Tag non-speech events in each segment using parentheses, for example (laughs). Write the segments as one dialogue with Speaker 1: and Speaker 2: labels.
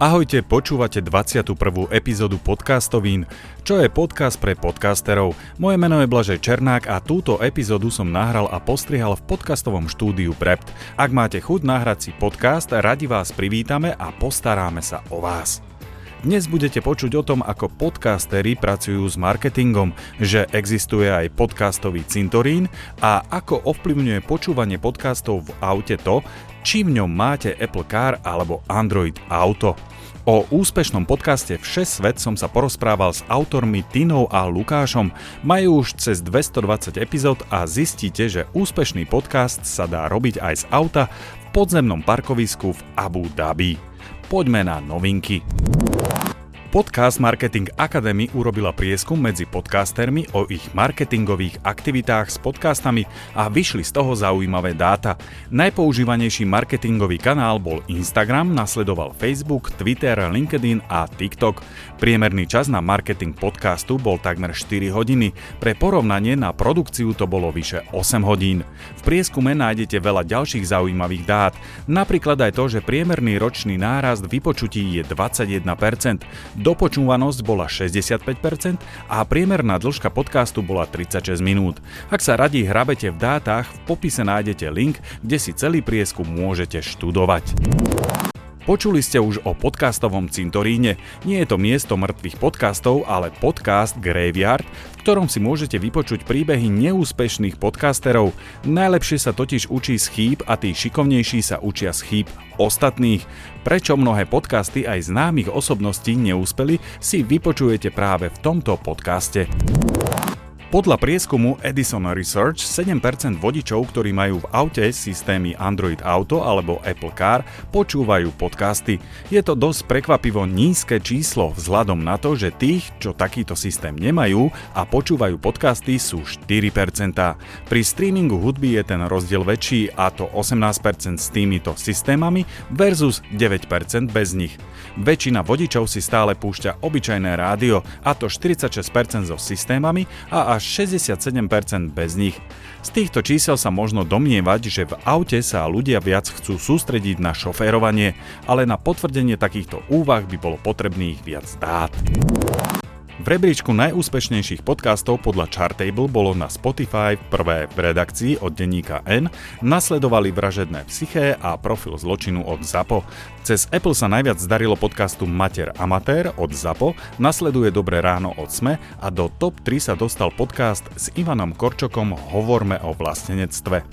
Speaker 1: Ahojte, počúvate 21. epizódu podcastovín, čo je podcast pre podcasterov. Moje meno je Blažej Černák a túto epizódu som nahral a postrihal v podcastovom štúdiu Prept. Ak máte chuť nahrať si podcast, radi vás privítame a postaráme sa o vás. Dnes budete počuť o tom, ako podcastery pracujú s marketingom, že existuje aj podcastový cintorín a ako ovplyvňuje počúvanie podcastov v aute to, či v ňom máte Apple Car alebo Android Auto. O úspešnom podcaste Vše som sa porozprával s autormi Tinou a Lukášom. Majú už cez 220 epizód a zistíte, že úspešný podcast sa dá robiť aj z auta v podzemnom parkovisku v Abu Dhabi. Poďme na novinky. Podcast Marketing Academy urobila prieskum medzi podcastermi o ich marketingových aktivitách s podcastami a vyšli z toho zaujímavé dáta. Najpoužívanejší marketingový kanál bol Instagram, nasledoval Facebook, Twitter, LinkedIn a TikTok. Priemerný čas na marketing podcastu bol takmer 4 hodiny, pre porovnanie na produkciu to bolo vyše 8 hodín. V prieskume nájdete veľa ďalších zaujímavých dát, napríklad aj to, že priemerný ročný nárast vypočutí je 21%, dopočúvanosť bola 65% a priemerná dĺžka podcastu bola 36 minút. Ak sa radi hrabete v dátach, v popise nájdete link, kde si celý prieskum môžete študovať. Počuli ste už o podcastovom cintoríne. Nie je to miesto mŕtvych podcastov, ale podcast Graveyard, v ktorom si môžete vypočuť príbehy neúspešných podcasterov. Najlepšie sa totiž učí z chýb a tí šikovnejší sa učia z chýb ostatných. Prečo mnohé podcasty aj známych osobností neúspeli, si vypočujete práve v tomto podcaste. Podľa prieskumu Edison Research 7% vodičov, ktorí majú v aute systémy Android Auto alebo Apple Car, počúvajú podcasty. Je to dosť prekvapivo nízke číslo vzhľadom na to, že tých, čo takýto systém nemajú a počúvajú podcasty sú 4%. Pri streamingu hudby je ten rozdiel väčší a to 18% s týmito systémami versus 9% bez nich. Väčšina vodičov si stále púšťa obyčajné rádio a to 46% so systémami a až až 67% bez nich. Z týchto čísel sa možno domnievať, že v aute sa ľudia viac chcú sústrediť na šoférovanie, ale na potvrdenie takýchto úvah by bolo potrebných viac dát. V rebríčku najúspešnejších podcastov podľa Chartable bolo na Spotify prvé v redakcii od denníka N, nasledovali Vražedné psyché a Profil zločinu od ZAPO. Cez Apple sa najviac zdarilo podcastu Mater Amatér od ZAPO, nasleduje Dobré ráno od SME a do top 3 sa dostal podcast s Ivanom Korčokom Hovorme o vlastenectve.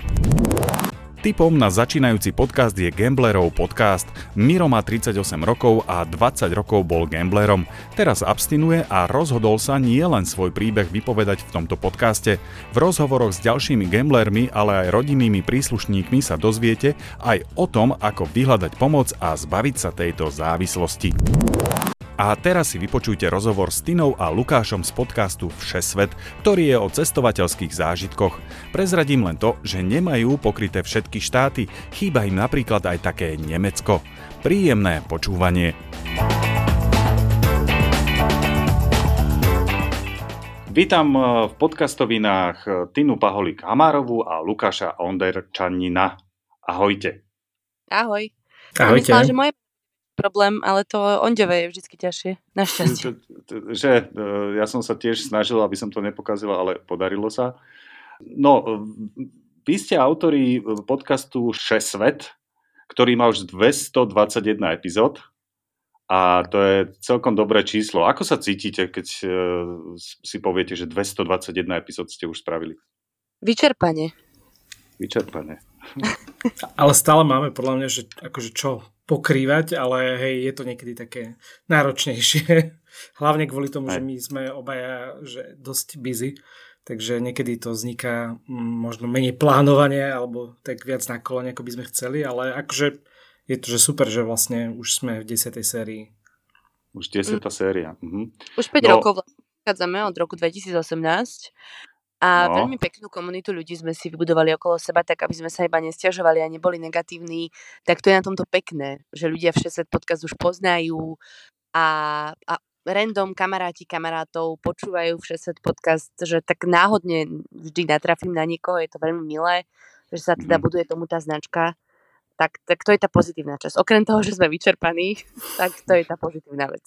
Speaker 1: Typom na začínajúci podcast je Gamblerov podcast. Miro má 38 rokov a 20 rokov bol gamblerom. Teraz abstinuje a rozhodol sa nie len svoj príbeh vypovedať v tomto podcaste. V rozhovoroch s ďalšími gamblermi, ale aj rodinnými príslušníkmi sa dozviete aj o tom, ako vyhľadať pomoc a zbaviť sa tejto závislosti. A teraz si vypočujte rozhovor s Tinou a Lukášom z podcastu Všesvet, ktorý je o cestovateľských zážitkoch. Prezradím len to, že nemajú pokryté všetky štáty, chýba im napríklad aj také Nemecko. Príjemné počúvanie. Vítam eh, v podcastovinách eh, Tinu Paholik Hamárovú a Lukáša Onderčanina. Ahojte.
Speaker 2: Ahoj.
Speaker 3: Ahojte.
Speaker 2: Myslela, že moje problém, ale to ondeve je vždy ťažšie, našťastie.
Speaker 1: Že, e, ja som sa tiež snažil, aby som to nepokazil, ale podarilo sa. No, vy ste autori podcastu Šesvet, ktorý má už 221 epizód a to je celkom dobré číslo. Ako sa cítite, keď e, si poviete, že 221 epizód ste už spravili?
Speaker 2: Vyčerpanie.
Speaker 1: Vyčerpanie. (laughs) (laughs)
Speaker 3: Ale stále máme podľa mňa, že akože čo pokrývať, ale hej, je to niekedy také náročnejšie. (laughs) Hlavne kvôli tomu, že my sme obaja že dosť busy, takže niekedy to vzniká mm, možno menej plánovanie alebo tak viac na kolene, ako by sme chceli, ale akože je to že super, že vlastne už sme v 10. sérii.
Speaker 1: Už 10. Mm. séria. Mhm.
Speaker 2: Už 5 no. rokov vlastne od roku 2018 a no. veľmi peknú komunitu ľudí sme si vybudovali okolo seba, tak aby sme sa iba nestiažovali a neboli negatívni. Tak to je na tomto pekné, že ľudia v 60 podcast už poznajú a, a random kamaráti kamarátov počúvajú v 60 podcast, že tak náhodne vždy natrafím na niekoho, je to veľmi milé, že sa teda mm. buduje tomu tá značka Tak, tak to je tá pozitívna časť. Okrem toho, že sme vyčerpaní, tak to je tá pozitívna vec.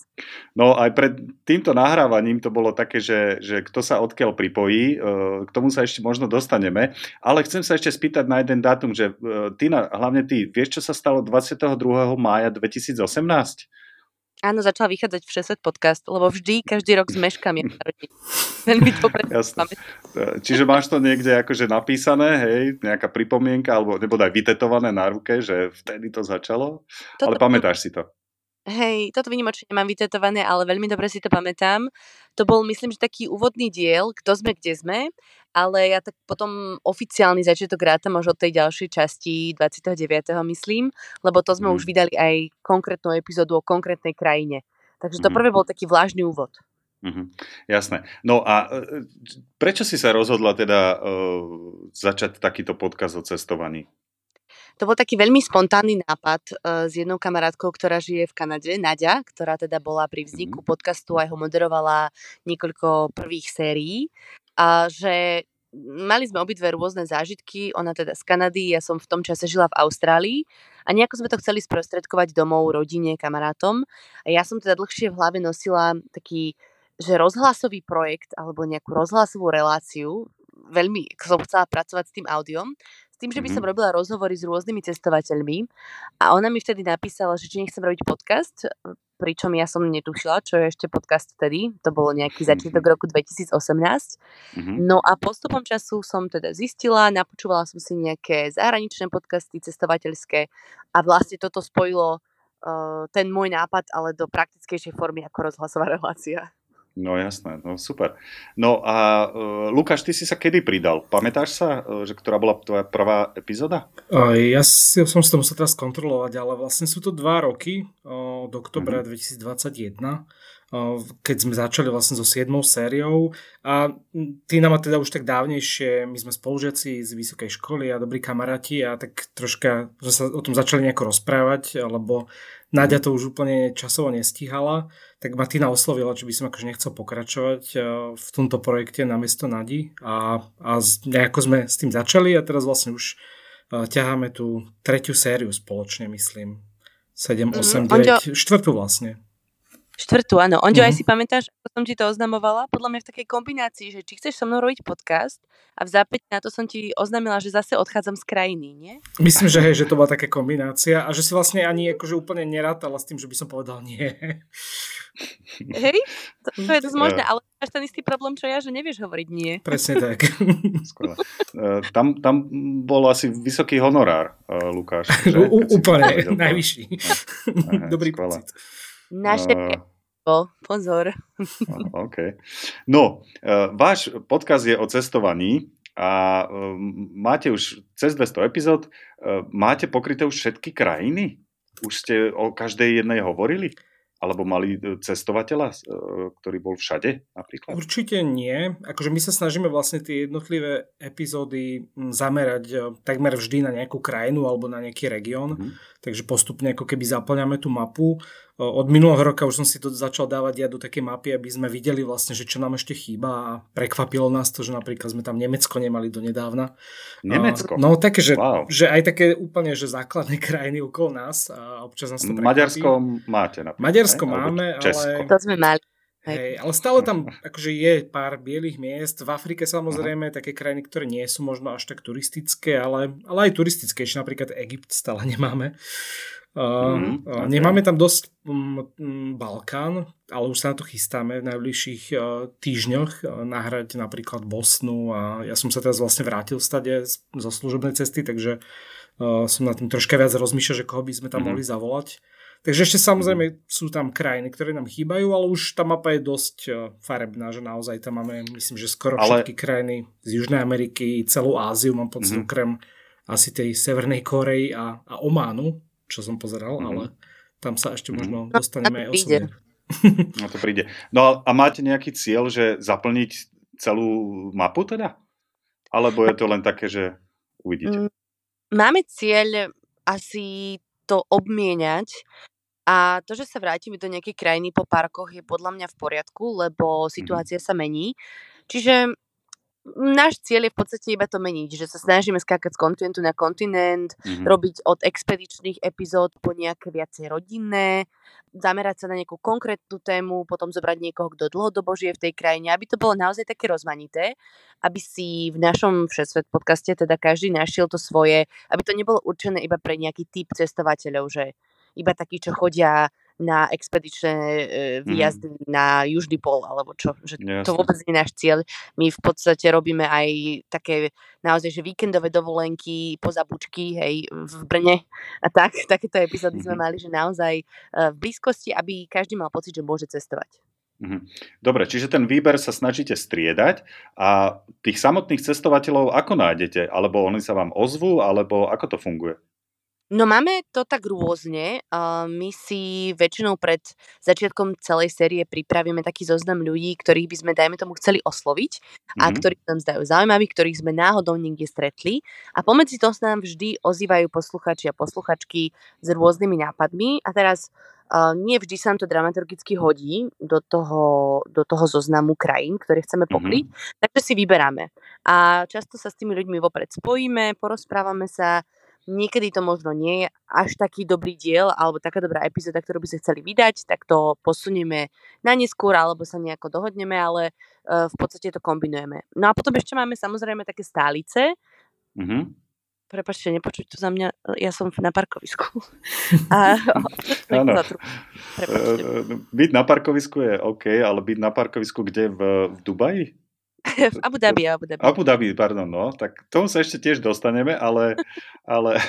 Speaker 1: No aj pred týmto nahrávaním to bolo také, že, že kto sa odkiaľ pripojí, e, k tomu sa ešte možno dostaneme, ale chcem sa ešte spýtať na jeden dátum, že e, ty, hlavne ty, vieš, čo sa stalo 22. mája 2018?
Speaker 2: Áno, začala vychádzať Všesvet podcast, lebo vždy, každý rok zmeškam je Veľmi dobre.
Speaker 1: Čiže máš to niekde akože napísané, hej, nejaká pripomienka, alebo nebo aj vytetované na ruke, že vtedy to začalo, Toto... ale pamätáš si to?
Speaker 2: Hej, toto vynimočne nemám vytetované, ale veľmi dobre si to pamätám. To bol, myslím, že taký úvodný diel, kto sme, kde sme, ale ja tak potom oficiálny začiatok rátam už od tej ďalšej časti 29. myslím, lebo to sme mm. už vydali aj konkrétnu epizódu o konkrétnej krajine. Takže to mm. prvé bol taký vlážny úvod.
Speaker 1: Mm-hmm. Jasné. No a e, prečo si sa rozhodla teda uh, začať takýto podkaz o cestovaní?
Speaker 2: To bol taký veľmi spontánny nápad uh, s jednou kamarátkou, ktorá žije v Kanade, Nadia, ktorá teda bola pri vzniku mhm. podcastu a ho moderovala niekoľko prvých sérií. A že mali sme obidve rôzne zážitky, ona teda z Kanady, ja som v tom čase žila v Austrálii a nejako sme to chceli sprostredkovať domov, rodine, kamarátom. A ja som teda dlhšie v hlave nosila taký, že rozhlasový projekt alebo nejakú rozhlasovú reláciu, veľmi som chcela pracovať s tým audiom, tým, že by som mm-hmm. robila rozhovory s rôznymi cestovateľmi a ona mi vtedy napísala, že či nechcem robiť podcast, pričom ja som netušila, čo je ešte podcast vtedy, to bolo nejaký začiatok roku 2018. Mm-hmm. No a postupom času som teda zistila, napočúvala som si nejaké zahraničné podcasty cestovateľské a vlastne toto spojilo uh, ten môj nápad, ale do praktickejšej formy ako rozhlasová relácia.
Speaker 1: No jasné, no super. No a uh, Lukáš, ty si sa kedy pridal? Pamätáš sa, uh, že ktorá bola tvoja prvá epizóda?
Speaker 3: Uh, ja si, som si to musel teraz kontrolovať, ale vlastne sú to dva roky uh, od oktobra uh-huh. 2021 keď sme začali vlastne so 7. sériou a Tina ma teda už tak dávnejšie, my sme spolužiaci z vysokej školy a dobrí kamaráti a tak troška sme sa o tom začali nejako rozprávať, lebo Náďa to už úplne časovo nestíhala, tak ma Tina oslovila, či by som akože nechcel pokračovať e, v tomto projekte na miesto Nadi a, a nejako sme s tým začali a teraz vlastne už e, ťaháme tú tretiu sériu spoločne, myslím. 7, 8, 9, štvrtú vlastne.
Speaker 2: Štvrtú, áno. Onďo, mm-hmm. aj mhm. si pamätáš, ako som ti to oznamovala? Podľa mňa v takej kombinácii, že či chceš so mnou robiť podcast a v zápäť na to som ti oznámila, že zase odchádzam z krajiny, nie?
Speaker 3: Myslím, že hej, že to bola taká kombinácia a že si vlastne ani akože úplne nerátala s tým, že by som povedal nie.
Speaker 2: Hej, to, to je dosť možné, ale máš ten istý problém, čo ja, že nevieš hovoriť nie.
Speaker 3: Presne (laughs) tak.
Speaker 1: Uh, tam, tam bol asi vysoký honorár, uh, Lukáš.
Speaker 3: Že? U, úplne, najvyšší. Aha, Dobrý skvelé. pocit.
Speaker 2: Naše uh, pozor.
Speaker 1: OK. No, uh, váš podcast je o cestovaní a uh, máte už cez 200 epizód. Uh, máte pokryté už všetky krajiny? Už ste o každej jednej hovorili? Alebo mali e, cestovateľa, e, ktorý bol všade napríklad?
Speaker 3: Určite nie. Akože my sa snažíme vlastne tie jednotlivé epizódy zamerať e, takmer vždy na nejakú krajinu alebo na nejaký región. Mm. Takže postupne ako keby zaplňame tú mapu. Od minulého roka už som si to začal dávať ja do také mapy, aby sme videli vlastne, že čo nám ešte chýba a prekvapilo nás to, že napríklad sme tam Nemecko nemali do nedávna.
Speaker 1: Nemecko?
Speaker 3: No také, že, wow. že aj také úplne, že základné (laughs) krajiny okolo nás a občas nás to prekvapí.
Speaker 1: Maďarsko máte napríklad.
Speaker 3: Maďarsko ne? máme,
Speaker 2: Česko. ale... To sme mali.
Speaker 3: Hej, ale stále tam (laughs) akože je pár bielých miest. V Afrike samozrejme Aha. také krajiny, ktoré nie sú možno až tak turistické, ale, ale aj turistickejšie. Napríklad Egypt stále (laughs) nemáme. Uh, mm, okay. Nemáme tam dosť um, Balkán, ale už sa na to chystáme v najbližších uh, týždňoch uh, nahrať napríklad Bosnu a ja som sa teraz vlastne vrátil stade zo služobnej cesty, takže uh, som na tým troška viac rozmýšľal, že koho by sme tam mm. mohli zavolať. Takže ešte samozrejme mm. sú tam krajiny, ktoré nám chýbajú, ale už tá mapa je dosť farebná, že naozaj tam máme, myslím, že skoro ale... všetky krajiny z Južnej Ameriky, celú Áziu, mám pocit, mm. okrem asi tej Severnej Korei a, a Ománu, čo som pozeral, mm-hmm. ale tam sa ešte možno mm-hmm. dostaneme aj osobne.
Speaker 1: No to príde. No a máte nejaký cieľ, že zaplniť celú mapu teda? Alebo je to len také, že uvidíte? Mm,
Speaker 2: máme cieľ asi to obmieniať a to, že sa vrátime do nejakej krajiny po pár rokoch je podľa mňa v poriadku, lebo mhm. situácia mm. sa mení. Čiže náš cieľ je v podstate iba to meniť, že sa snažíme skákať z kontinentu na kontinent, mm-hmm. robiť od expedičných epizód po nejaké viacej rodinné, zamerať sa na nejakú konkrétnu tému, potom zobrať niekoho, kto dlhodobo žije v tej krajine, aby to bolo naozaj také rozmanité, aby si v našom Všesvet podcaste teda každý našiel to svoje, aby to nebolo určené iba pre nejaký typ cestovateľov, že iba takí, čo chodia na expedičné e, výjazdy mm. na južný pol, alebo čo. Že to vôbec nie je náš cieľ. My v podstate robíme aj také naozaj, že víkendové dovolenky, pozabučky, hej, v Brne a tak. (laughs) Takéto epizódy mm-hmm. sme mali, že naozaj e, v blízkosti, aby každý mal pocit, že môže cestovať.
Speaker 1: Mhm. Dobre, čiže ten výber sa snažíte striedať a tých samotných cestovateľov ako nájdete? Alebo oni sa vám ozvú, alebo ako to funguje?
Speaker 2: No máme to tak rôzne. My si väčšinou pred začiatkom celej série pripravíme taký zoznam ľudí, ktorých by sme, dajme tomu, chceli osloviť mm-hmm. a mhm. ktorí nám zdajú zaujímaví, ktorých sme náhodou niekde stretli. A pomedzi to sa nám vždy ozývajú posluchači a posluchačky s rôznymi nápadmi. A teraz nie vždy sa nám to dramaturgicky hodí do toho, do toho zoznamu krajín, ktoré chceme pokryť, mm-hmm. takže si vyberáme. A často sa s tými ľuďmi vopred spojíme, porozprávame sa, niekedy to možno nie je až taký dobrý diel alebo taká dobrá epizóda, ktorú by sme chceli vydať, tak to posunieme na neskôr alebo sa nejako dohodneme, ale uh, v podstate to kombinujeme. No a potom ešte máme samozrejme také stálice. Mm-hmm. Prepačte, nepočuť to za mňa, ja som na parkovisku. (laughs) a, (laughs)
Speaker 1: Áno. E, e, byť na parkovisku je OK, ale byť na parkovisku kde? V, v Dubaji? (laughs)
Speaker 2: v Abu Dhabi, Abu Dhabi.
Speaker 1: Abu Dhabi, pardon, no. Tak tomu sa ešte tiež dostaneme, ale... (laughs) ale...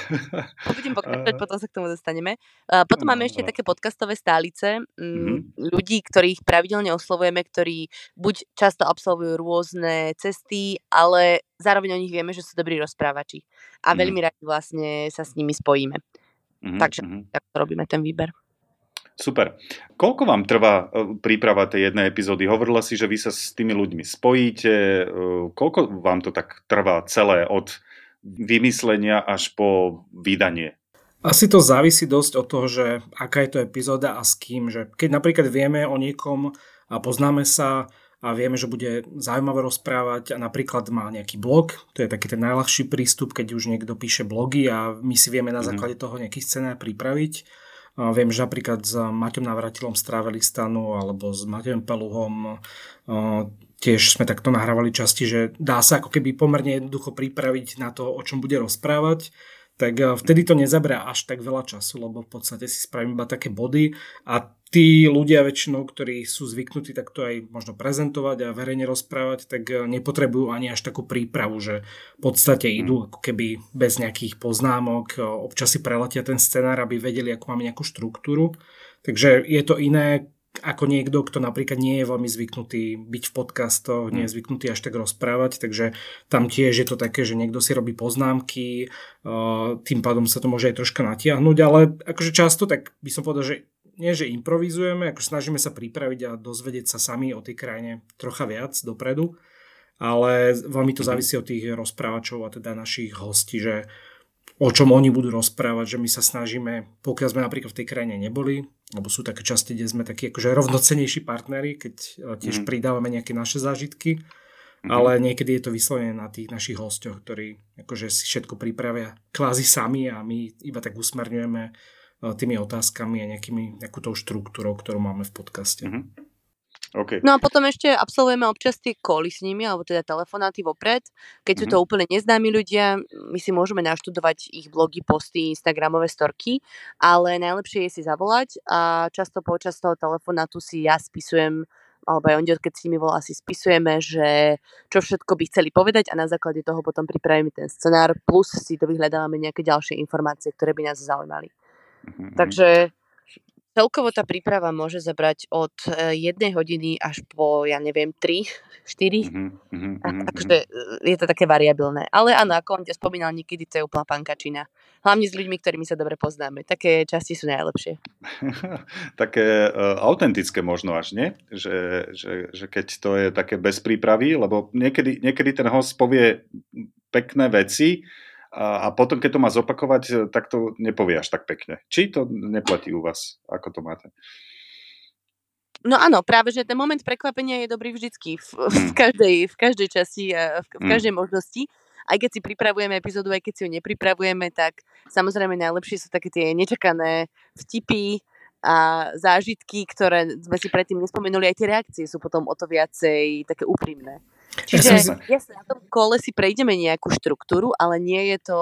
Speaker 2: Budem (laughs) pokračovať, potom sa k tomu dostaneme. Potom máme ešte také podcastové stálice, mm-hmm. ľudí, ktorých pravidelne oslovujeme, ktorí buď často absolvujú rôzne cesty, ale zároveň o nich vieme, že sú dobrí rozprávači. A mm-hmm. veľmi radi vlastne sa s nimi spojíme. Mm-hmm. Takže mm-hmm. tak robíme ten výber.
Speaker 1: Super. Koľko vám trvá e, príprava tej jednej epizódy? Hovorila si, že vy sa s tými ľuďmi spojíte. E, koľko vám to tak trvá celé od vymyslenia až po vydanie?
Speaker 3: Asi to závisí dosť od toho, že aká je to epizóda a s kým. Že keď napríklad vieme o niekom a poznáme sa a vieme, že bude zaujímavé rozprávať a napríklad má nejaký blog, to je taký ten najľahší prístup, keď už niekto píše blogy a my si vieme na mhm. základe toho nejaký scenár pripraviť Viem, že napríklad s Maťom Navratilom z Travelistanu alebo s Maťom Peluhom tiež sme takto nahrávali časti, že dá sa ako keby pomerne jednoducho pripraviť na to, o čom bude rozprávať tak vtedy to nezabria až tak veľa času, lebo v podstate si spravím iba také body a tí ľudia väčšinou, ktorí sú zvyknutí takto aj možno prezentovať a verejne rozprávať, tak eh, nepotrebujú ani až takú prípravu, že v podstate idú ako keby bez nejakých poznámok, eh, občas si preletia ten scenár, aby vedeli, ako máme nejakú štruktúru. Takže je to iné ako niekto, kto napríklad nie je veľmi zvyknutý byť v podcastoch, nie je zvyknutý až tak rozprávať, takže tam tiež je to také, že niekto si robí poznámky, eh, tým pádom sa to môže aj troška natiahnuť, ale akože často tak by som povedal, že nie, že improvizujeme, ako snažíme sa pripraviť a dozvedieť sa sami o tej krajine trocha viac dopredu, ale veľmi to mhm. závisí od tých rozprávačov a teda našich hostí, že o čom oni budú rozprávať, že my sa snažíme, pokiaľ sme napríklad v tej krajine neboli, lebo sú také časti, kde sme takí akože rovnocenejší partneri, keď e, tiež mm. pridávame nejaké naše zážitky, mm. ale niekedy je to vyslovene na tých našich hostoch, ktorí akože si všetko pripravia kvázi sami a my iba tak usmerňujeme tými otázkami a nejakými, nejakou tou štruktúrou, ktorú máme v podcaste. Mm-hmm.
Speaker 2: Okay. No a potom ešte absolvujeme občas tie koly s nimi, alebo teda telefonáty vopred. Keď sú to mm-hmm. úplne neznámi ľudia, my si môžeme naštudovať ich blogy, posty, Instagramové storky, ale najlepšie je si zavolať a často počas toho telefonátu si ja spisujem alebo aj Ondio, keď si mi volá, si spisujeme, že čo všetko by chceli povedať a na základe toho potom pripravíme ten scenár, plus si to vyhľadávame nejaké ďalšie informácie, ktoré by nás zaujímali. Mm-hmm. Takže celkovo tá príprava môže zabrať od e, jednej hodiny až po, ja neviem, 3, 4. Mm-hmm. A, takže je to také variabilné. Ale áno, ako on ťa spomínal, niekedy to je úplná pankačina. Hlavne s ľuďmi, ktorými sa dobre poznáme. Také časti sú najlepšie. (laughs)
Speaker 1: také uh, autentické možno až, nie? Že, že, že keď to je také bez prípravy, lebo niekedy, niekedy ten host povie pekné veci, a, a potom, keď to má zopakovať, e, tak to nepovie až tak pekne. Či to neplatí u vás? Ako to máte?
Speaker 2: No áno, práve, že ten moment prekvapenia je dobrý vždycky v, v, mm. každej, v každej časti, v, v mm. každej možnosti. Aj keď si pripravujeme epizódu, aj keď si ju nepripravujeme, tak samozrejme najlepšie sú také tie nečakané vtipy a zážitky, ktoré sme si predtým nespomenuli, aj tie reakcie sú potom o to viacej také úprimné. Čiže jasne, na tom kole si prejdeme nejakú štruktúru, ale nie je to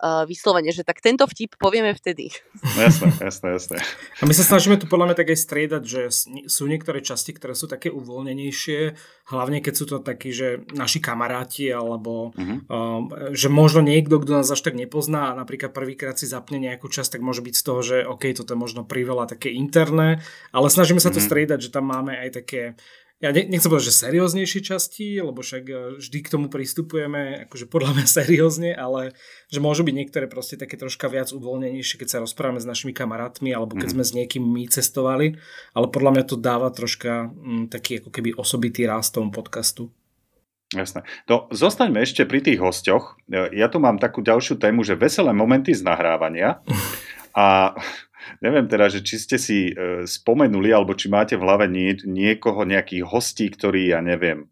Speaker 2: uh, vyslovene, že tak tento vtip povieme vtedy.
Speaker 1: No jasné, jasné, jasné.
Speaker 3: A my sa snažíme tu podľa mňa tak aj striedať, že sú niektoré časti, ktoré sú také uvoľnenejšie, hlavne keď sú to takí, že naši kamaráti, alebo uh-huh. um, že možno niekto, kto nás až tak nepozná a napríklad prvýkrát si zapne nejakú časť, tak môže byť z toho, že OK, toto je možno priveľa také interné, ale snažíme sa uh-huh. to striedať, že tam máme aj také ja nechcem povedať, že serióznejšie časti, lebo však e, vždy k tomu pristupujeme akože podľa mňa (laughs) seriózne, ale že môžu byť niektoré proste také troška viac uvoľnenejšie, keď sa rozprávame s našimi kamarátmi alebo keď mm. sme s niekým my cestovali, ale podľa mňa to dáva troška m, mm, taký ako keby osobitý rást tomu podcastu.
Speaker 1: Jasné. No, zostaňme ešte pri tých hosťoch. E, ja tu mám takú ďalšiu tému, že veselé momenty z nahrávania. (laughs) A Neviem teda, že či ste si e, spomenuli, alebo či máte v hlave nie, niekoho, nejakých hostí, ktorí, ja neviem,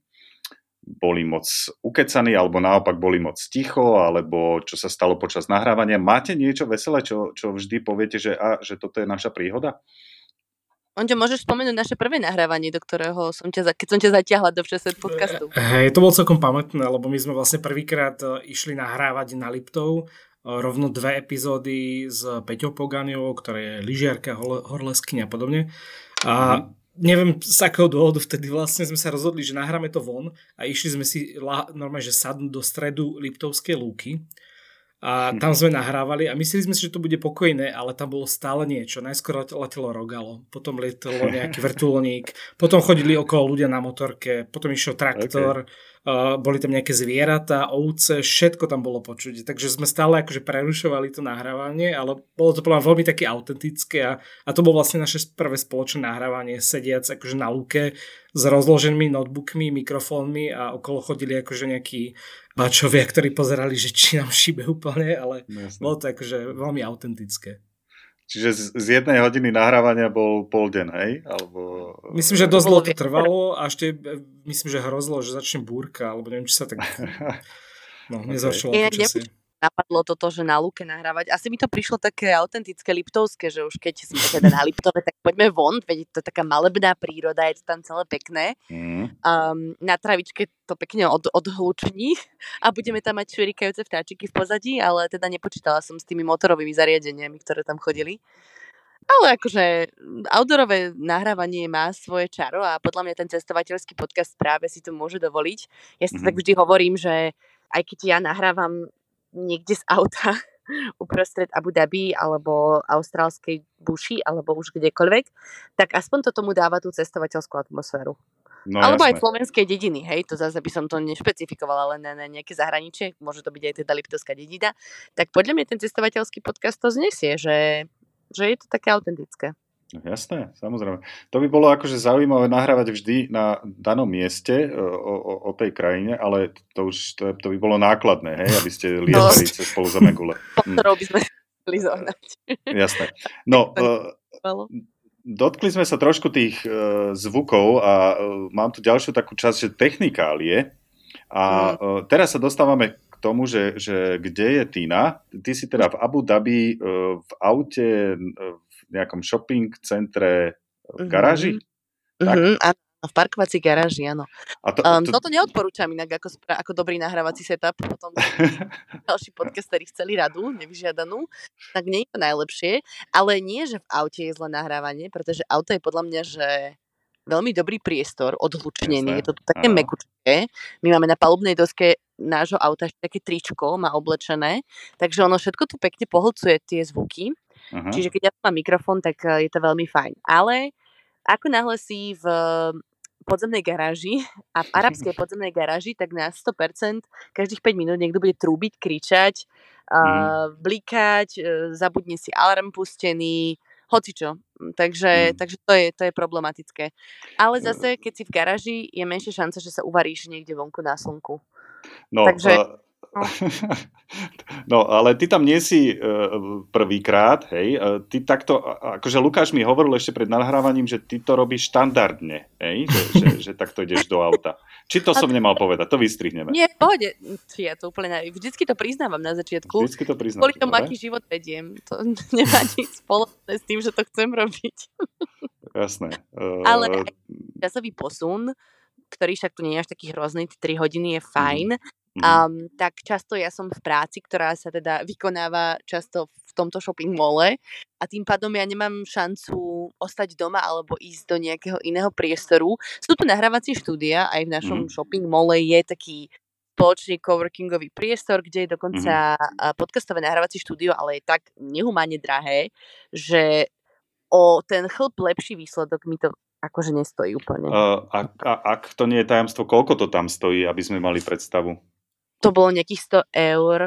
Speaker 1: boli moc ukecaní, alebo naopak boli moc ticho, alebo čo sa stalo počas nahrávania. Máte niečo veselé, čo, čo vždy poviete, že, a, že toto je naša príhoda?
Speaker 2: Onďo, môžeš spomenúť naše prvé nahrávanie, do ktorého som ťa, keď som ťa zatiahla do všetkého podcastu.
Speaker 3: Hej, to bolo celkom pamätné, lebo my sme vlastne prvýkrát e, išli nahrávať na Liptov rovno dve epizódy s Peťou Poganiovou, ktorá je lyžiarka, horleskyňa a podobne. A mm. neviem z akého dôvodu vtedy vlastne sme sa rozhodli, že nahráme to von a išli sme si normálne, že sadnúť do stredu Liptovskej lúky a tam sme nahrávali a mysleli sme si, že to bude pokojné, ale tam bolo stále niečo. Najskôr letelo rogalo, potom letelo nejaký (laughs) vrtulník, potom chodili okolo ľudia na motorke, potom išiel traktor, okay boli tam nejaké zvieratá, ovce, všetko tam bolo počuť. Takže sme stále akože prerušovali to nahrávanie, ale bolo to podľa veľmi také autentické a, a to bolo vlastne naše prvé spoločné nahrávanie, sediac akože na lúke s rozloženými notebookmi, mikrofónmi a okolo chodili akože nejakí bačovia, ktorí pozerali, že či nám šíbe úplne, ale no, bolo to akože veľmi autentické.
Speaker 1: Čiže z, z jednej hodiny nahrávania bol pol deň, hej? Alebo...
Speaker 3: Myslím, že dosť dlho to trvalo a ešte myslím, že hrozilo, že začne búrka, alebo neviem, či sa tak (laughs) no, nezhoršilo okay. počasie
Speaker 2: napadlo toto, že na lúke nahrávať. Asi mi to prišlo také autentické liptovské, že už keď sme teda na Liptove, tak poďme von, veď to je taká malebná príroda, je to tam celé pekné. Mm. Um, na travičke to pekne od, odhluční a budeme tam mať švirikajúce vtáčiky v pozadí, ale teda nepočítala som s tými motorovými zariadeniami, ktoré tam chodili. Ale akože outdoorové nahrávanie má svoje čaro a podľa mňa ten cestovateľský podcast práve si to môže dovoliť. Ja si mm-hmm. tak vždy hovorím, že aj keď ja nahrávam niekde z auta (laughs) uprostred Abu Dhabi alebo austrálskej buši alebo už kdekoľvek, tak aspoň to tomu dáva tú cestovateľskú atmosféru. No, Alebo jasné. aj slovenskej dediny, hej, to zase by som to nešpecifikovala len na, na nejaké zahraničie, môže to byť aj teda Liptovská dedina, tak podľa mňa ten cestovateľský podcast to znesie, že, že je to také autentické.
Speaker 1: No jasné, samozrejme. To by bolo akože zaujímavé nahrávať vždy na danom mieste e, o, o, o tej krajine, ale to už to, to by bolo nákladné, hej, aby ste (laughs) no. lietali cez spolu za megule.
Speaker 2: Hm. by sme chceli zohnať. (laughs)
Speaker 1: Jasné. No, uh, dotkli sme sa trošku tých uh, zvukov a uh, mám tu ďalšiu takú časť, že technikálie. A uh, teraz sa dostávame k tomu, že, že kde je Tina. Ty si teda v Abu Dhabi v aute uh, nejakom shopping centre v mhm. garáži?
Speaker 2: Mm-hmm. Tak? Mm-hmm, áno, v parkovací garáži, áno. A to, um, to... Toto neodporúčam inak ako, ako dobrý nahrávací setup. Potom (laughs) ďalší ktorí chceli radu, nevyžiadanú. Tak nie je to najlepšie. Ale nie, že v aute je zlé nahrávanie, pretože auto je podľa mňa, že veľmi dobrý priestor, odhlučnený, je to také ano. mekučké. My máme na palubnej doske nášho auta ešte také tričko, má oblečené, takže ono všetko tu pekne pohlcuje tie zvuky Uh-huh. Čiže keď ja mám mikrofón, tak eh, je to veľmi fajn. Ale ako náhle si v podzemnej garáži a v arabskej (laughs) podzemnej garáži, tak na 100% každých 5 minút niekto bude trúbiť, kričať, uh, mm. blikať, uh, zabudne si alarm pustený, hocičo. Takže, mm. takže to, je, to je problematické. Ale zase, keď si v garáži, je menšia šanca, že sa uvaríš niekde vonku na slnku.
Speaker 1: No, takže... Uh (laughs) No, ale ty tam nie si uh, prvýkrát, hej. Uh, ty takto, akože Lukáš mi hovoril ešte pred nahrávaním, že ty to robíš štandardne, hej, že, že, že takto ideš do auta. Či to som nemal povedať, to vystrihneme.
Speaker 2: Nie, pohode, či ja to úplne. Vždycky to priznávam na začiatku.
Speaker 1: Vždycky to priznávam.
Speaker 2: Kvôli tomu, aký život vediem. To (laughs) nemá nič spoločné s tým, že to chcem robiť.
Speaker 1: Jasné.
Speaker 2: Uh... Ale časový posun, ktorý však tu nie je až taký hrozný, 3 hodiny je fajn, mm. Um, tak často ja som v práci, ktorá sa teda vykonáva často v tomto shopping mole a tým pádom ja nemám šancu ostať doma alebo ísť do nejakého iného priestoru. Sú tu nahrávacie štúdia, aj v našom mm. shopping mole je taký spoločný coworkingový priestor, kde je dokonca mm. podcastové nahrávacie štúdio, ale je tak nehumánne drahé, že o ten chlp lepší výsledok mi to akože nestojí úplne.
Speaker 1: Uh, ak, ak to nie je tajomstvo, koľko to tam stojí, aby sme mali predstavu?
Speaker 2: To bolo nejakých 100 eur.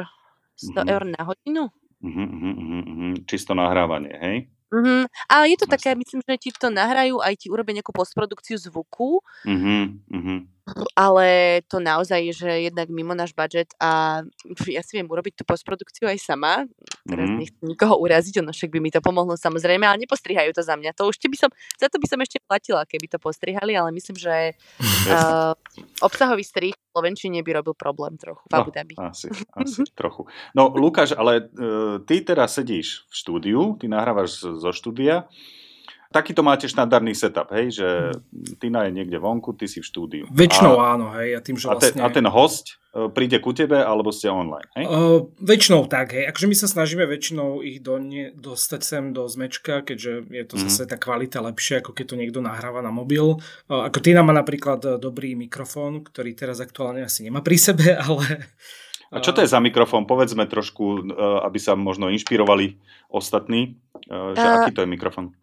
Speaker 2: 100 mm-hmm. eur na hodinu?
Speaker 1: Mm-hmm, mm-hmm, čisto nahrávanie, hej?
Speaker 2: Mm-hmm. Ale je to Myslím. také, myslím, že ti to nahrajú, aj ti urobia nejakú postprodukciu zvuku. Mm-hmm, mm-hmm ale to naozaj je, že jednak mimo náš budget a (laughs) ja si viem urobiť tú postprodukciu aj sama. Teraz mm. nechcem nikoho uraziť, ono však by mi to pomohlo samozrejme, ale nepostrihajú to za mňa. To už by som, za to by som ešte platila, keby to postrihali, ale myslím, že uh, (laughs) obsahový strih v Slovenčine by robil problém trochu v Abu Dhabi.
Speaker 1: No, asi, (laughs) asi trochu. No Lukáš, ale uh, ty teraz sedíš v štúdiu, ty nahrávaš zo štúdia Takýto máte štandardný setup, hej, že Tina je niekde vonku, ty si v štúdiu.
Speaker 3: Väčšinou a, áno, hej. A, tým, že
Speaker 1: a, te, vlastne... a ten host e, príde ku tebe, alebo ste online, hej?
Speaker 3: Uh, väčšinou tak, hej. Akože my sa snažíme väčšinou ich do ne, dostať sem do zmečka, keďže je to mm. zase tá kvalita lepšia, ako keď to niekto nahráva na mobil. Uh, ako Tina má napríklad dobrý mikrofón, ktorý teraz aktuálne asi nemá pri sebe, (laughs) ale...
Speaker 1: A čo to je za mikrofón? Povedzme trošku, aby sa možno inšpirovali ostatní, že uh, aký to je mikrofón?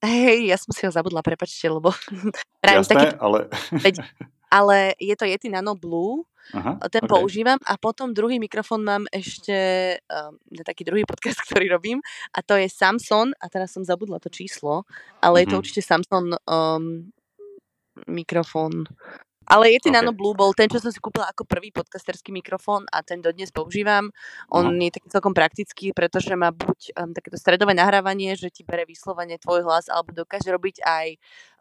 Speaker 2: Hej, ja som si ho zabudla, prepačte, lebo... (laughs)
Speaker 1: Jasné, taký, ale... (laughs)
Speaker 2: ale je to Yeti Nano Blue, Aha, ten okay. používam a potom druhý mikrofón mám ešte um, taký druhý podcast, (laughs) ktorý robím a to je Samsung a teraz som zabudla to číslo, ale mm-hmm. je to mhm. určite Samsung um, mikrofón ale Yeti okay. Nano Blue bol ten, čo som si kúpila ako prvý podcasterský mikrofón a ten dodnes používam. On uh-huh. je taký celkom praktický, pretože má buď um, takéto stredové nahrávanie, že ti bere vyslovene tvoj hlas, alebo dokáže robiť aj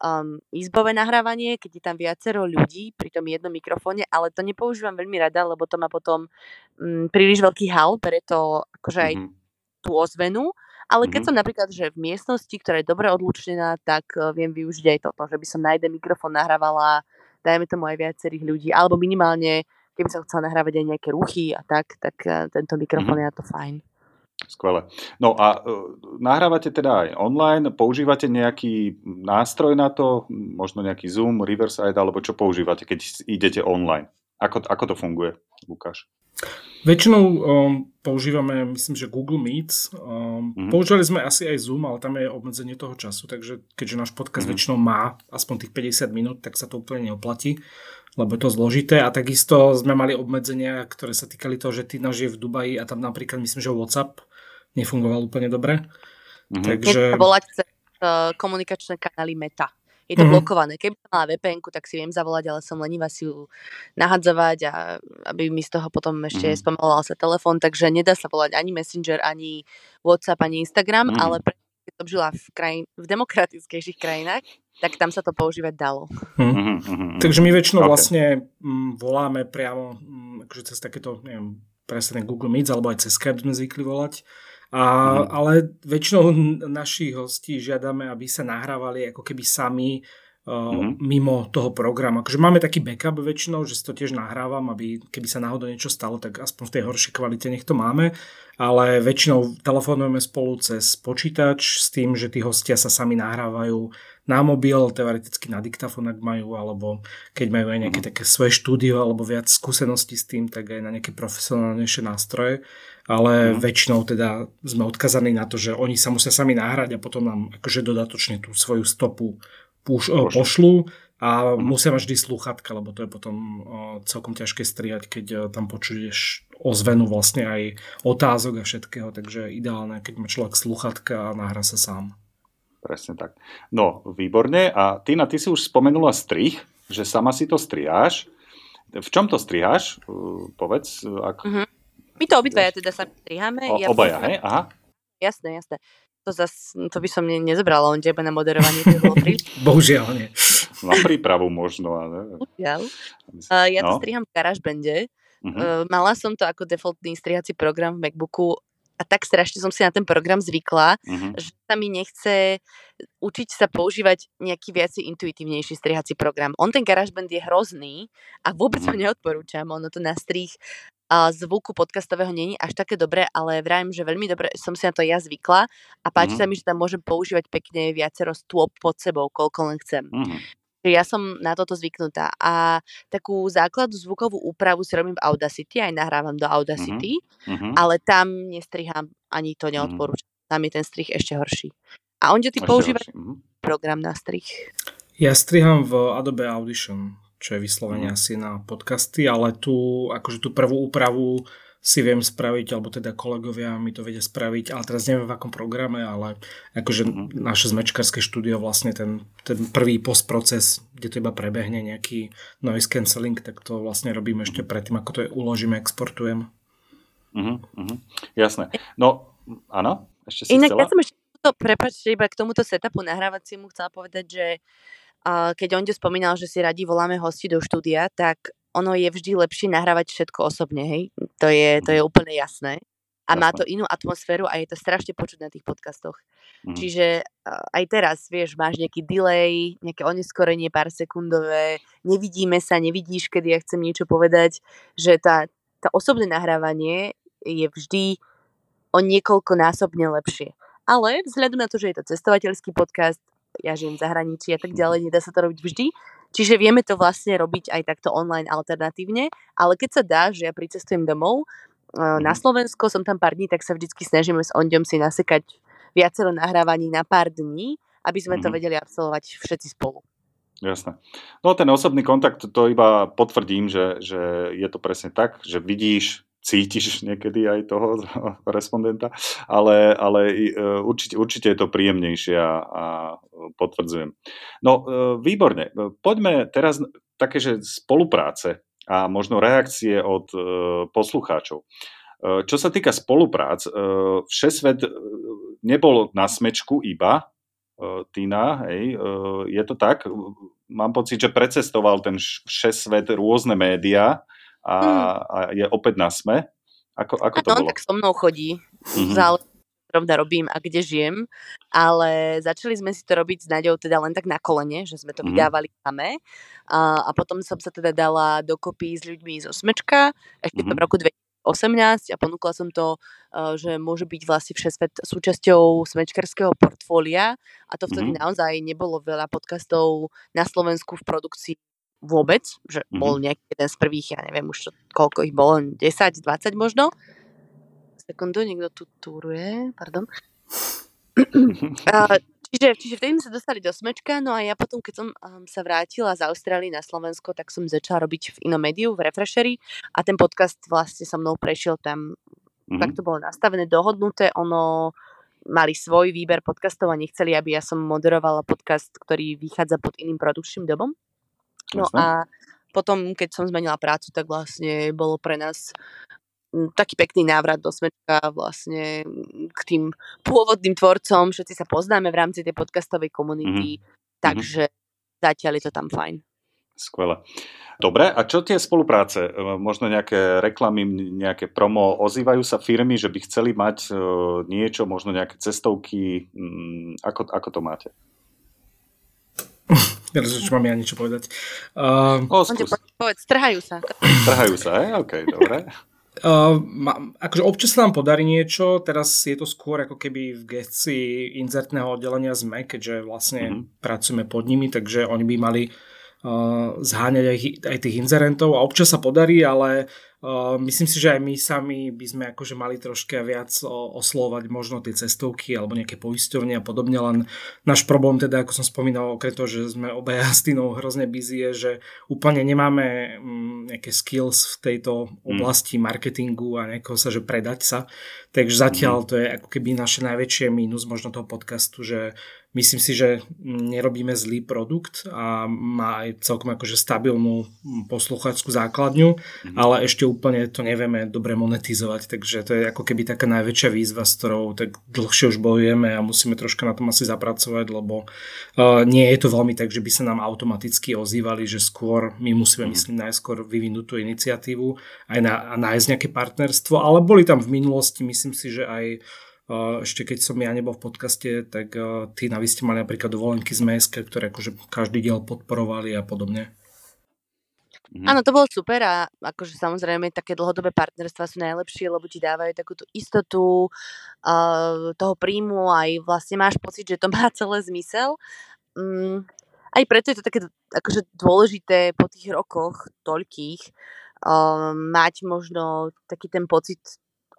Speaker 2: um, izbové nahrávanie, keď je tam viacero ľudí pri tom jednom mikrofóne, ale to nepoužívam veľmi rada, lebo to má potom um, príliš veľký hal, bere to akože aj uh-huh. tú ozvenu. Ale keď mm-hmm. som napríklad, že v miestnosti, ktorá je dobre odlučnená, tak uh, viem využiť aj toto, že by som na jeden mikrofón nahrávala dajme tomu aj viacerých ľudí, alebo minimálne, keby som chcela nahrávať aj nejaké ruchy a tak, tak eh, tento mikrofón mm-hmm. je na to fajn.
Speaker 1: Skvelé. No a uh, nahrávate teda aj online, používate nejaký nástroj na to, možno nejaký Zoom, Riverside, alebo čo používate, keď idete online? Ako, ako to funguje, Lukáš?
Speaker 3: Väčšinou um, používame, myslím, že Google Meets. Um, mm-hmm. Používali sme asi aj Zoom, ale tam je obmedzenie toho času, takže keďže náš podcast mm-hmm. väčšinou má aspoň tých 50 minút, tak sa to úplne neoplatí, lebo je to zložité. A takisto sme mali obmedzenia, ktoré sa týkali toho, že ty žije v Dubaji a tam napríklad myslím, že WhatsApp nefungoval úplne dobre.
Speaker 2: Mm-hmm. Takže... Keď volať cez uh, komunikačné kanály Meta je to mm-hmm. blokované. Keby som mala vpn tak si viem zavolať, ale som lenivá si ju nahadzovať a aby mi z toho potom ešte mm-hmm. spomaloval sa telefón, takže nedá sa volať ani Messenger, ani WhatsApp, ani Instagram, mm-hmm. ale pre keď som žila v, krajín, v demokratickejších krajinách, tak tam sa to používať dalo.
Speaker 3: Hm. Mm-hmm. Takže my väčšinou okay. vlastne m, voláme priamo m, akože cez takéto, neviem, presne Google Meet alebo aj cez Skype sme zvykli volať a, mm. Ale väčšinou našich hostí žiadame, aby sa nahrávali ako keby sami uh, mm. mimo toho programu. Akože máme taký backup väčšinou, že si to tiež nahrávam, aby keby sa náhodou niečo stalo, tak aspoň v tej horšej kvalite nech to máme. Ale väčšinou telefonujeme spolu cez počítač s tým, že tí hostia sa sami nahrávajú na mobil, teoreticky na diktafón, ak majú, alebo keď majú aj nejaké mhm. také svoje štúdio alebo viac skúseností s tým, tak aj na nejaké profesionálnejšie nástroje. Ale mm. väčšinou teda sme odkazaní na to, že oni sa musia sami nahrať a potom nám akože dodatočne tú svoju stopu puš, o, pošlú a mm. musia mať vždy slúchatka, lebo to je potom o, celkom ťažké striať, keď o, tam počuješ ozvenu vlastne aj otázok a všetkého, takže ideálne, keď má človek slúchatka a nahra sa sám.
Speaker 1: Presne tak. No, výborne. A Tina, ty si už spomenula strich, že sama si to striáš. v čom to striháš? Povedz. Ak... Uh-huh.
Speaker 2: My to obidvaja teda sa striháme.
Speaker 1: O, ja obaja, hej? Aha.
Speaker 2: Jasné, jasné. To, zas, to by som ne, nezobrala on tebe na moderovanie. To (laughs)
Speaker 3: Bohužiaľ nie.
Speaker 1: Na prípravu možno, ale...
Speaker 2: Bohužiaľ. Uh, ja to no. striham v GarageBande. Uh-huh. Uh, mala som to ako defaultný strihací program v MacBooku a tak strašne som si na ten program zvykla, uh-huh. že sa mi nechce učiť sa používať nejaký viac intuitívnejší strihací program. On ten GarageBand je hrozný a vôbec uh-huh. ho neodporúčam. Ono to na strih a zvuku podcastového není až také dobré, ale vrajím, že veľmi dobre som si na to ja zvykla a páči uh-huh. sa mi, že tam môžem používať pekne viacero stôp pod sebou, koľko len chcem. Uh-huh. Ja som na toto zvyknutá a takú základnú zvukovú úpravu si robím v Audacity, aj nahrávam do Audacity, uh-huh. ale tam nestriham, ani to neodporúčam. Uh-huh. Tam je ten strih ešte horší. A onde ty používaš program na strih?
Speaker 3: Ja striham v Adobe Audition, čo je vyslovene uh-huh. asi na podcasty, ale tu, akože tú prvú úpravu si viem spraviť, alebo teda kolegovia mi to vedia spraviť, ale teraz neviem v akom programe, ale akože mm-hmm. naše zmečkarské štúdio vlastne ten, ten prvý postproces, kde to iba prebehne nejaký noise cancelling, tak to vlastne robím ešte predtým, ako to je uložíme, exportujem.
Speaker 1: Mm-hmm. Jasné. No, áno, ešte si
Speaker 2: Inak
Speaker 1: chcela?
Speaker 2: ja som ešte to, prepáčte, iba k tomuto setupu nahrávaciemu chcela povedať, že uh, keď Ondio spomínal, že si radi voláme hosti do štúdia, tak ono je vždy lepšie nahrávať všetko osobne, hej? To je, to je úplne jasné. A má to inú atmosféru a je to strašne počuť na tých podcastoch. Mm. Čiže aj teraz, vieš, máš nejaký delay, nejaké oneskorenie pár sekundové, nevidíme sa, nevidíš, kedy ja chcem niečo povedať, že tá, tá osobné nahrávanie je vždy o niekoľko násobne lepšie. Ale vzhľadom na to, že je to cestovateľský podcast, ja žijem v zahraničí a tak ďalej, nedá sa to robiť vždy, Čiže vieme to vlastne robiť aj takto online alternatívne, ale keď sa dá, že ja pricestujem domov uh, na mhm. Slovensko, som tam pár dní, tak sa vždycky snažíme s Ondom si nasekať viacero nahrávaní na pár dní, aby sme to mhm. vedeli absolvovať všetci spolu.
Speaker 1: Jasné. No ten osobný kontakt, to iba potvrdím, že, že je to presne tak, že vidíš cítiš (laughs) niekedy aj toho (laughs) respondenta, ale, ale e, určite, určite je to príjemnejšie a, a potvrdzujem. No e, výborne, poďme teraz také, že spolupráce a možno reakcie od e, poslucháčov. Čo sa týka spoluprác, Všesvet nebol na smečku iba, Tina, hej, je to tak? Mám pocit, že precestoval ten Všesvet rôzne médiá, a, mm. a je opäť na sme. Ako, ako to bolo?
Speaker 2: tak so mnou chodí. Mm-hmm. Záleží, rovna robím a kde žijem, ale začali sme si to robiť s Naďou teda len tak na kolene, že sme to mm-hmm. vydávali samé a, a potom som sa teda dala dokopy s ľuďmi zo Smečka ešte mm-hmm. v roku 2018 a ponúkla som to, že môže byť vlastne všesvet súčasťou smečkarského portfólia a to vtedy mm-hmm. naozaj nebolo veľa podcastov na Slovensku v produkcii vôbec, že mm-hmm. bol nejaký jeden z prvých, ja neviem už čo, koľko ich bolo, 10, 20 možno. Sekundu, niekto tu túruje, pardon. (laughs) uh, čiže, čiže vtedy sme sa dostali do smečka, no a ja potom, keď som um, sa vrátila z Austrálie na Slovensko, tak som začala robiť v inom médiu, v Refresheri a ten podcast vlastne so mnou prešiel tam, mm-hmm. tak to bolo nastavené, dohodnuté, ono mali svoj výber podcastov a nechceli, aby ja som moderovala podcast, ktorý vychádza pod iným produkčným dobom. No Jasne. a potom, keď som zmenila prácu, tak vlastne bolo pre nás mm, taký pekný návrat do smečka vlastne mm, k tým pôvodným tvorcom, všetci sa poznáme v rámci tej podcastovej komunity, mm-hmm. takže zatiaľ je to tam fajn.
Speaker 1: Skvelé. Dobre, a čo tie spolupráce? E, možno nejaké reklamy, nejaké promo, ozývajú sa firmy, že by chceli mať e, niečo, možno nejaké cestovky, mm, ako, ako to máte?
Speaker 3: Teraz, čo mám ja niečo povedať. Uh,
Speaker 2: o, povedz, trhajú sa.
Speaker 1: Trhajú sa, hej? OK, dobre.
Speaker 3: Uh, ma, akože občas sa nám podarí niečo, teraz je to skôr ako keby v gestii inzertného oddelenia ZME, keďže vlastne mm-hmm. pracujeme pod nimi, takže oni by mali uh, zháňať aj, aj tých inzerentov a občas sa podarí, ale Uh, myslím si, že aj my sami by sme akože mali troška viac oslovať možno tie cestovky alebo nejaké poisťovne a podobne, len náš problém teda, ako som spomínal, okrem toho, že sme obaja s Tinou hrozne busy, je, že úplne nemáme mm, nejaké skills v tejto mm. oblasti marketingu a nejakého sa, že predať sa. Takže zatiaľ mm. to je ako keby naše najväčšie mínus možno toho podcastu, že Myslím si, že nerobíme zlý produkt a má aj celkom akože stabilnú posluchačskú základňu, mm. ale ešte úplne to nevieme dobre monetizovať, takže to je ako keby taká najväčšia výzva, s ktorou tak dlhšie už bojujeme a musíme troška na tom asi zapracovať, lebo uh, nie je to veľmi tak, že by sa nám automaticky ozývali, že skôr my musíme, mm. myslím, najskôr vyvinúť tú iniciatívu aj na, a nájsť nejaké partnerstvo, ale boli tam v minulosti, myslím si, že aj ešte keď som ja nebol v podcaste, tak tí na vy ste mali napríklad dovolenky z MSK, ktoré akože každý diel podporovali a podobne.
Speaker 2: Mhm. Áno, to bolo super a akože samozrejme také dlhodobé partnerstva sú najlepšie, lebo ti dávajú takú tú istotu uh, toho príjmu aj vlastne máš pocit, že to má (laughs) celé zmysel. Um, aj preto je to také akože dôležité po tých rokoch toľkých uh, mať možno taký ten pocit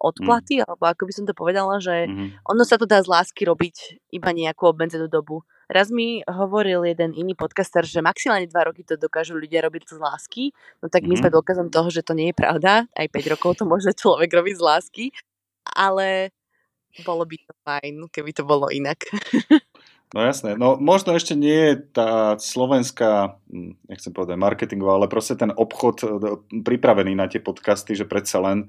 Speaker 2: odplaty, mm. alebo ako by som to povedala, že mm-hmm. ono sa to dá z lásky robiť iba nejakú obmedzenú dobu. Raz mi hovoril jeden iný podcaster, že maximálne dva roky to dokážu ľudia robiť z lásky, no tak mm-hmm. my sme mhm. dôkazom toho, že to nie je pravda. Aj 5 rokov to môže človek robiť z lásky, ale bolo by to fajn, keby to bolo inak. (laughs)
Speaker 1: No jasné, no možno ešte nie je tá slovenská, hm, nechcem povedať marketingová, ale proste ten obchod e, pripravený na tie podcasty, že predsa len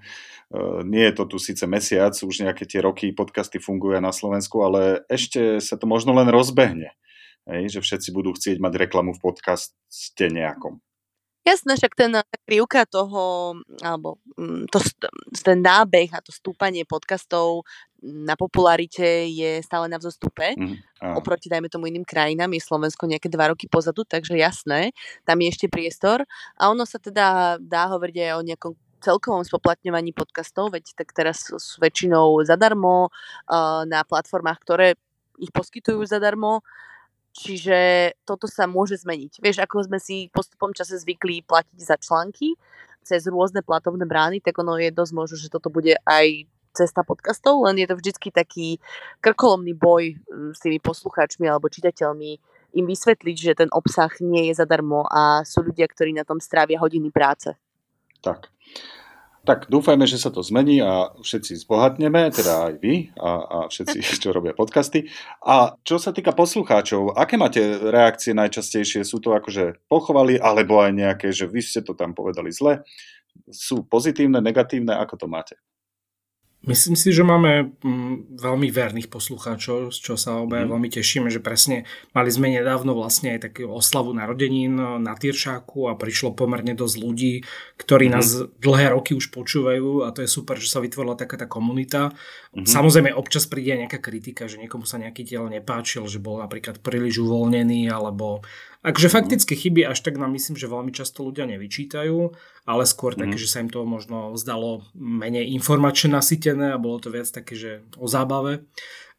Speaker 1: e, nie je to tu síce mesiac, už nejaké tie roky podcasty fungujú na Slovensku, ale ešte sa to možno len rozbehne, hej, že všetci budú chcieť mať reklamu v podcaste nejakom.
Speaker 2: Jasné, však ten krivka toho, alebo mm, to, ten nábeh a to stúpanie podcastov na popularite je stále na vzostupe. Mm, oproti, dajme tomu, iným krajinám. Je Slovensko nejaké dva roky pozadu, takže jasné, tam je ešte priestor. A ono sa teda dá hovoriť aj o nejakom celkovom spoplatňovaní podcastov, veď tak teraz sú väčšinou zadarmo uh, na platformách, ktoré ich poskytujú zadarmo Čiže toto sa môže zmeniť. Vieš, ako sme si postupom čase zvykli platiť za články cez rôzne platovné brány, tak ono je dosť možné, že toto bude aj cesta podcastov, len je to vždycky taký krkolomný boj mm, s tými poslucháčmi alebo čitateľmi im vysvetliť, že ten obsah nie je zadarmo a sú ľudia, ktorí na tom strávia hodiny práce.
Speaker 1: Tak. Tak dúfajme, že sa to zmení a všetci zbohatneme, teda aj vy a, a všetci, (laughs) čo robia podcasty. A čo sa týka poslucháčov, aké máte reakcie najčastejšie? Sú to akože pochovali, alebo aj nejaké, že vy ste to tam povedali zle? Sú pozitívne, negatívne? Ako to máte?
Speaker 3: Myslím si, že máme mm, veľmi verných poslucháčov, z čo sa obaja mm. veľmi tešíme, že presne mali sme nedávno vlastne aj takú oslavu narodenín na Tyršáku a prišlo pomerne dosť ľudí, ktorí mm. nás dlhé roky už počúvajú a to je super, že sa vytvorila taká tá komunita. Mm. Samozrejme občas príde nejaká kritika, že niekomu sa nejaký diel nepáčil, že bol napríklad príliš uvoľnený alebo Akože faktické chyby až tak nám myslím, že veľmi často ľudia nevyčítajú, ale skôr také, mm. že sa im to možno zdalo menej informačne nasytené a bolo to viac také, že o zábave.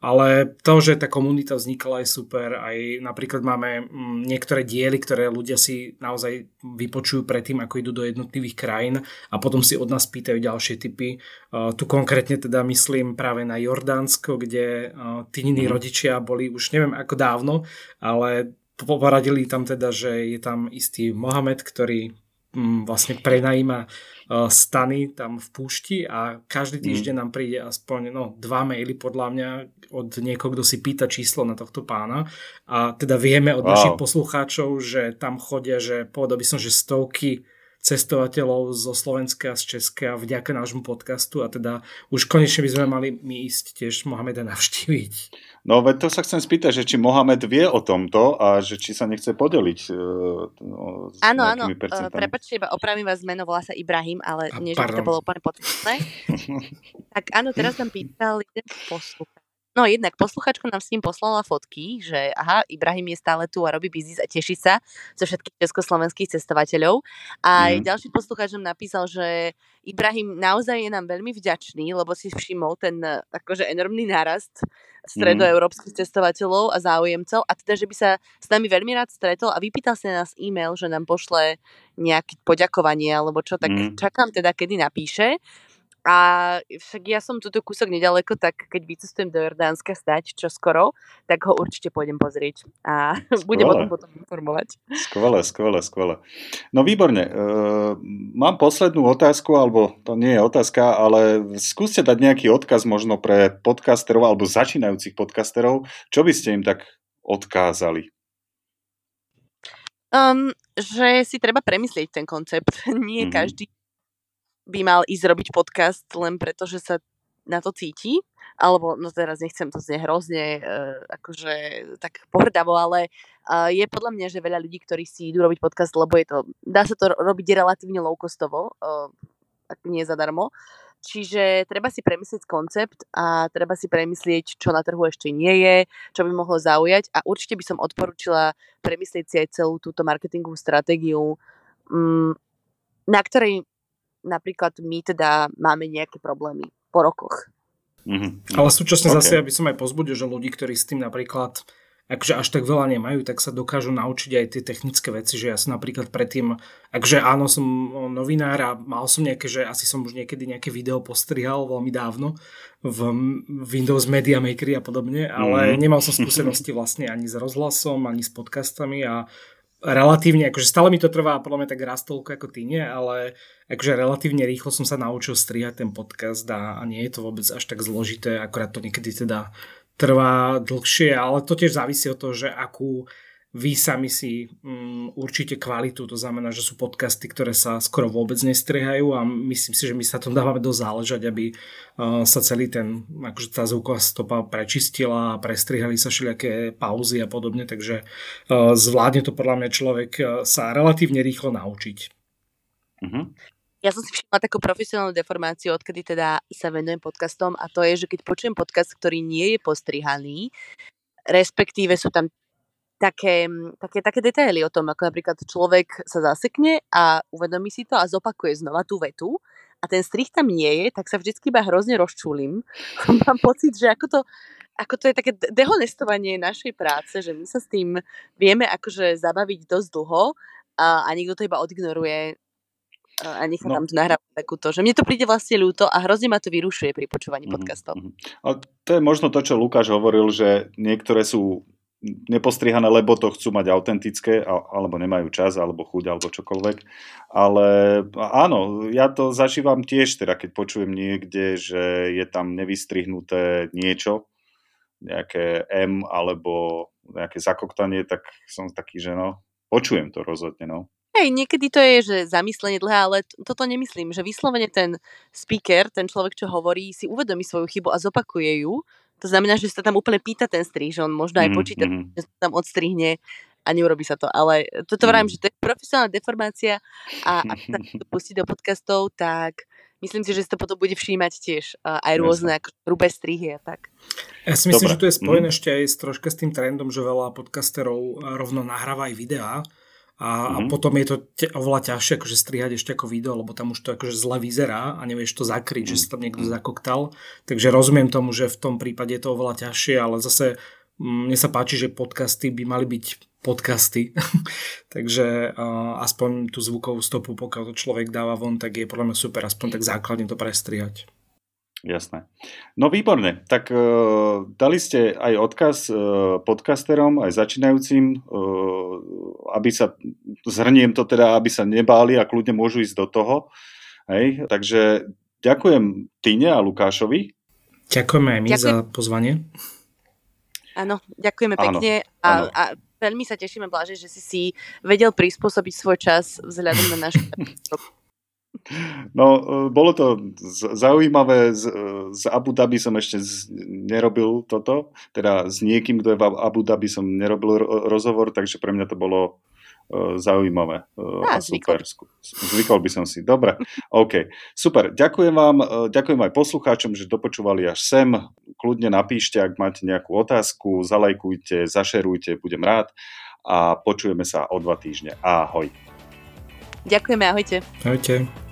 Speaker 3: Ale to, že tá komunita vznikala je super. Aj napríklad máme mm, niektoré diely, ktoré ľudia si naozaj vypočujú predtým, ako idú do jednotlivých krajín a potom si od nás pýtajú ďalšie typy. Uh, tu konkrétne teda myslím práve na Jordánsko, kde uh, tí mm. rodičia boli už neviem ako dávno, ale poradili tam teda, že je tam istý Mohamed, ktorý mm, vlastne prenajíma uh, stany tam v púšti a každý mm. týždeň nám príde aspoň no, dva maily podľa mňa od niekoho, kto si pýta číslo na tohto pána a teda vieme od wow. našich poslucháčov, že tam chodia, že povedal by som, že stovky cestovateľov zo Slovenska a z Česka vďaka nášmu podcastu a teda už konečne by sme mali my ísť tiež Mohameda navštíviť.
Speaker 1: No veď to sa chcem spýtať, že či Mohamed vie o tomto a že či sa nechce podeliť uh,
Speaker 2: no, Áno, áno, uh, prepačte, iba opravím vás meno, volá sa Ibrahim, ale a, nie, že by to bolo úplne podstatné. (laughs) tak áno, teraz nám pýtal jeden poslucháč, No jednak posluchačka nám s ním poslala fotky, že aha, Ibrahim je stále tu a robí biznis a teší sa zo všetkých československých cestovateľov. A mm. ďalší posluchač nám napísal, že Ibrahim naozaj je nám veľmi vďačný, lebo si všimol ten akože enormný nárast stredoeurópskych cestovateľov a záujemcov a teda, že by sa s nami veľmi rád stretol a vypýtal sa nás e-mail, že nám pošle nejaké poďakovanie alebo čo, tak mm. čakám teda, kedy napíše. A však ja som tuto kúsok nedaleko, tak keď vycestujem do Jordánska stať čo skoro, tak ho určite pôjdem pozrieť a skvelé. (laughs) budem o tom potom informovať.
Speaker 1: Skvelé, skvelé, skvelé. No výborne. E, mám poslednú otázku, alebo to nie je otázka, ale skúste dať nejaký odkaz možno pre podcasterov alebo začínajúcich podcasterov. Čo by ste im tak odkázali?
Speaker 2: Um, že si treba premyslieť ten koncept. (laughs) Nie mm-hmm. každý by mal ísť robiť podcast len preto, že sa na to cíti, alebo no teraz nechcem to znie hrozne uh, akože tak pohrdavo, ale uh, je podľa mňa, že veľa ľudí, ktorí si idú robiť podcast, lebo je to, dá sa to robiť relatívne low costovo, uh, ak nie zadarmo, Čiže treba si premyslieť koncept a treba si premyslieť, čo na trhu ešte nie je, čo by mohlo zaujať. A určite by som odporúčila premyslieť si aj celú túto marketingovú stratégiu, mm, na ktorej napríklad my teda máme nejaké problémy po rokoch.
Speaker 3: Mm-hmm. Ale súčasne okay. zase, aby som aj pozbudil, že ľudí, ktorí s tým napríklad akže až tak veľa nemajú, tak sa dokážu naučiť aj tie technické veci, že ja som napríklad predtým, akže áno, som novinár a mal som nejaké, že asi som už niekedy nejaké video postrihal veľmi dávno v Windows Media Maker a podobne, ale mm. nemal som skúsenosti vlastne ani s rozhlasom, ani s podcastami a relatívne, akože stále mi to trvá podľa mňa tak raz toľko ako ty nie, ale akože relatívne rýchlo som sa naučil strihať ten podcast a, a nie je to vôbec až tak zložité, akorát to niekedy teda trvá dlhšie, ale to tiež závisí od toho, že akú vy sami si um, určite kvalitu, to znamená, že sú podcasty, ktoré sa skoro vôbec nestriehajú a myslím si, že my sa tom dávame dosť záležať, aby uh, sa celý ten, akože tá zvuková stopa prečistila a prestrihali sa všelijaké pauzy a podobne, takže uh, zvládne to podľa mňa človek uh, sa relatívne rýchlo naučiť.
Speaker 2: Uh-huh. Ja som si všimla takú profesionálnu deformáciu, odkedy teda sa venujem podcastom a to je, že keď počujem podcast, ktorý nie je postrihaný, respektíve sú tam také, také, také detaily o tom, ako napríklad človek sa zasekne a uvedomí si to a zopakuje znova tú vetu a ten strich tam nie je, tak sa vždycky iba hrozne rozčulím. (laughs) Mám pocit, že ako to, ako to je také dehonestovanie našej práce, že my sa s tým vieme akože zabaviť dosť dlho a, a niekto to iba odignoruje a nechá no. tam tu nahrávať takúto, že mne to príde vlastne ľúto a hrozne ma to vyrušuje pri počúvaní mm-hmm. podcastov.
Speaker 1: A to je možno to, čo Lukáš hovoril, že niektoré sú nepostrihané, lebo to chcú mať autentické, alebo nemajú čas, alebo chuť, alebo čokoľvek. Ale áno, ja to zažívam tiež, teda keď počujem niekde, že je tam nevystrihnuté niečo, nejaké M alebo nejaké zakoktanie, tak som taký, že no, počujem to rozhodne, no.
Speaker 2: Hej, niekedy to je, že zamyslenie dlhé, ale toto nemyslím, že vyslovene ten speaker, ten človek, čo hovorí, si uvedomí svoju chybu a zopakuje ju. To znamená, že sa tam úplne pýta ten strih, že on možno aj mm, počíta, mm. že sa tam odstrihne a neurobi sa to. Ale toto vravím, mm. že to je profesionálna deformácia a (laughs) ak sa to pustí do podcastov, tak myslím si, že si to potom bude všímať tiež aj rôzne ako hrubé strihy a tak.
Speaker 3: Ja si myslím, Dobre. že to je spojené mm. ešte aj s, troška s tým trendom, že veľa podcasterov rovno nahráva aj videá a, mm-hmm. a mhm. potom je to te, oveľa ťažšie akože strihať ešte ako video, lebo tam už to akože zle vyzerá a nevieš to zakryť, mm-hmm. že sa tam niekto mhm. zakoktal. Takže rozumiem tomu, že v tom prípade je to oveľa ťažšie, ale zase mm, mne sa páči, že podcasty by mali byť podcasty. (laughs) Takže uh, aspoň tú zvukovú stopu, pokiaľ to človek dáva von, tak je podľa mňa super aspoň tak základne to prestrihať.
Speaker 1: Jasné. No výborne. Tak uh, dali ste aj odkaz uh, podcasterom, aj začínajúcim, uh, aby sa, zhrniem to teda, aby sa nebáli a kľudne môžu ísť do toho. Hej. Takže ďakujem Týne a Lukášovi.
Speaker 3: Ďakujeme aj my Ďakujem. za pozvanie.
Speaker 2: Áno, ďakujeme pekne áno, a, áno. a veľmi sa tešíme, Blaže, že si si vedel prispôsobiť svoj čas vzhľadom na náš (laughs)
Speaker 1: No, e, bolo to zaujímavé. Z, e, z Abu Dhabi som ešte z, nerobil toto. Teda s niekým, kto je v Abu Dhabi som nerobil rozhovor, takže pre mňa to bolo uh, zaujímavé uh, a, a super. Zvykol by som si. Dobre, OK. Super. Ďakujem vám, ďakujem aj poslucháčom, že dopočúvali až sem. Kľudne napíšte, ak máte nejakú otázku, zalajkujte, zašerujte, budem rád a počujeme sa o dva týždne. Ahoj.
Speaker 2: Ďakujeme, ahojte.
Speaker 3: Ahojte.